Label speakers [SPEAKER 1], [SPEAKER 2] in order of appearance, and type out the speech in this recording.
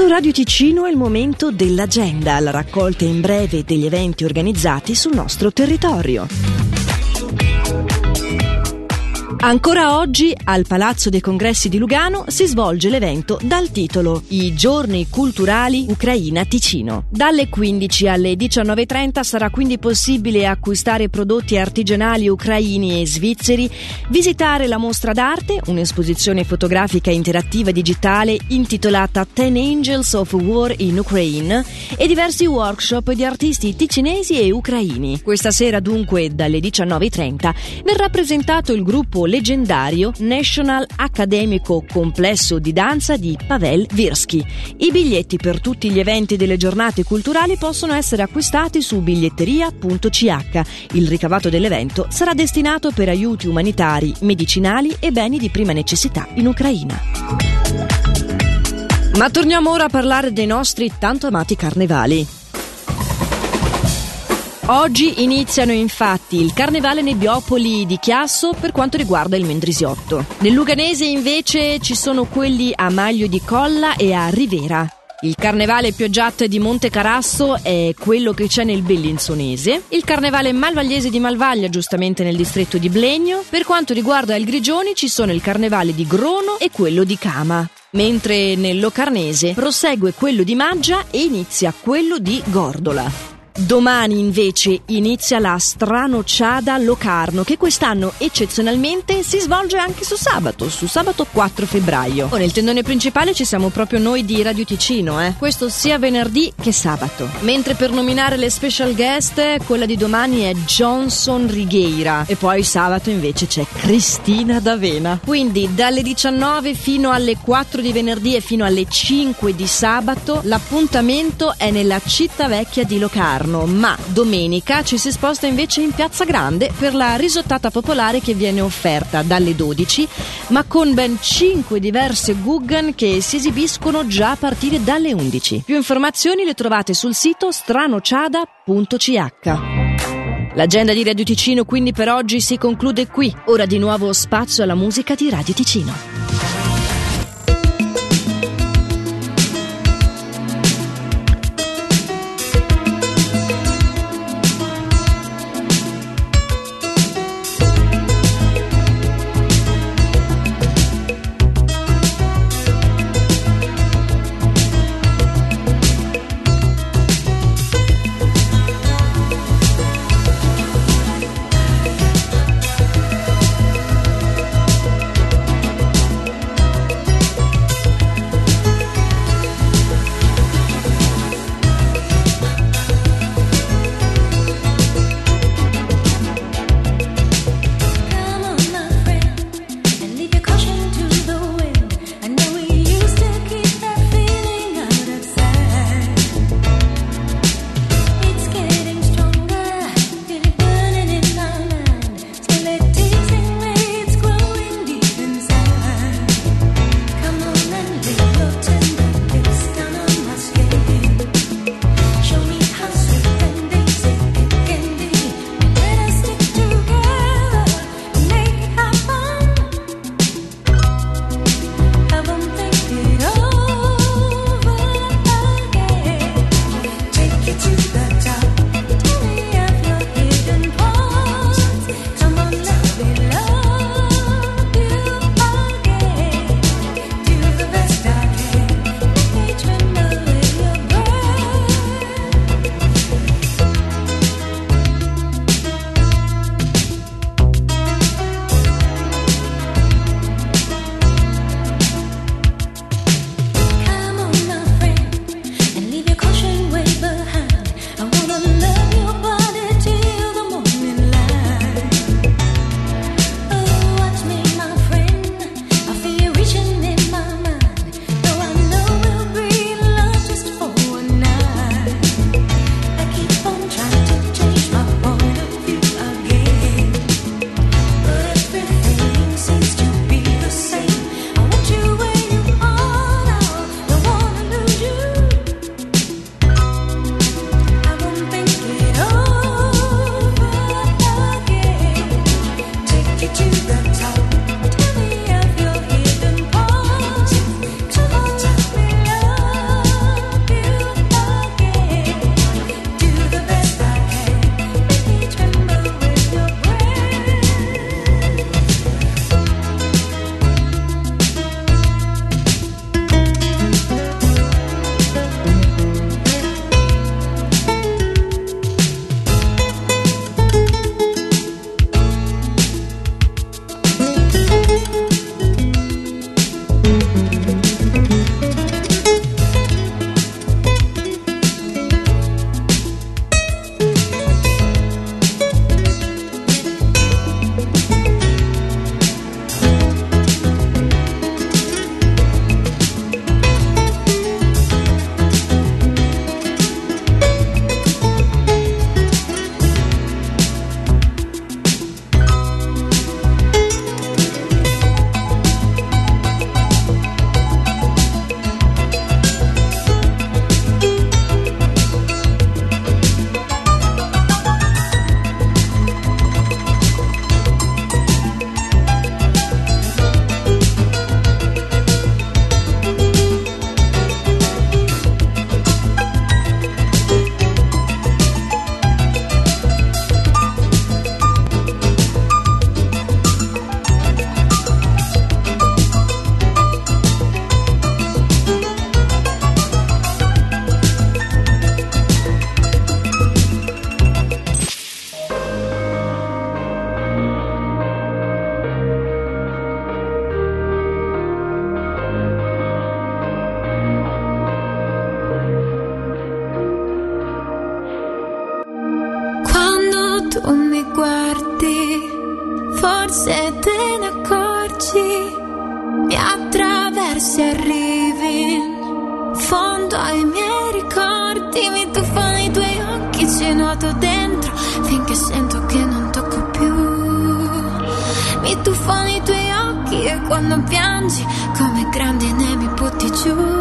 [SPEAKER 1] Su Radio Ticino è il momento dell'agenda, la raccolta in breve degli eventi organizzati sul nostro territorio. Ancora oggi al Palazzo dei Congressi di Lugano si svolge l'evento dal titolo I giorni culturali Ucraina Ticino. Dalle 15 alle 19.30 sarà quindi possibile acquistare prodotti artigianali ucraini e svizzeri, visitare la mostra d'arte, un'esposizione fotografica interattiva digitale intitolata Ten Angels of War in Ukraine e diversi workshop di artisti ticinesi e ucraini. Questa sera dunque dalle 19.30 verrà presentato il gruppo leggendario National Accademico Complesso di Danza di Pavel Virsky. I biglietti per tutti gli eventi delle giornate culturali possono essere acquistati su biglietteria.ch. Il ricavato dell'evento sarà destinato per aiuti umanitari, medicinali e beni di prima necessità in Ucraina. Ma torniamo ora a parlare dei nostri tanto amati carnevali. Oggi iniziano infatti il Carnevale Nebbiopoli di Chiasso per quanto riguarda il Mendrisiotto. Nel Luganese invece ci sono quelli a Maglio di Colla e a Rivera. Il carnevale Pioggiatte di Monte Carasso è quello che c'è nel Bellinzonese. Il carnevale Malvagliese di Malvaglia, giustamente nel distretto di Blegno. Per quanto riguarda il Grigioni, ci sono il carnevale di Grono e quello di Cama. Mentre nel Locarnese prosegue quello di Maggia e inizia quello di Gordola. Domani invece inizia la Stranocciada Locarno che quest'anno eccezionalmente si svolge anche su sabato, su sabato 4 febbraio. Oh, nel tendone principale ci siamo proprio noi di Radio Ticino, eh. Questo sia venerdì che sabato. Mentre per nominare le special guest, quella di domani è Johnson Righeira e poi sabato invece c'è Cristina D'Avena. Quindi dalle 19 fino alle 4 di venerdì e fino alle 5 di sabato l'appuntamento è nella città vecchia di Locarno giorno, ma domenica ci si sposta invece in Piazza Grande per la risottata popolare che viene offerta dalle 12, ma con ben 5 diverse Guggen che si esibiscono già a partire dalle 11. Più informazioni le trovate sul sito stranociada.ch. L'agenda di Radio Ticino quindi per oggi si conclude qui. Ora di nuovo spazio alla musica di Radio Ticino.
[SPEAKER 2] Forse te ne accorgi, mi attraversi e arrivi in fondo ai miei ricordi, mi tuffano i tuoi occhi, ci nuoto dentro finché sento che non tocco più. Mi tuffano i tuoi occhi e quando piangi come grandi mi butti giù.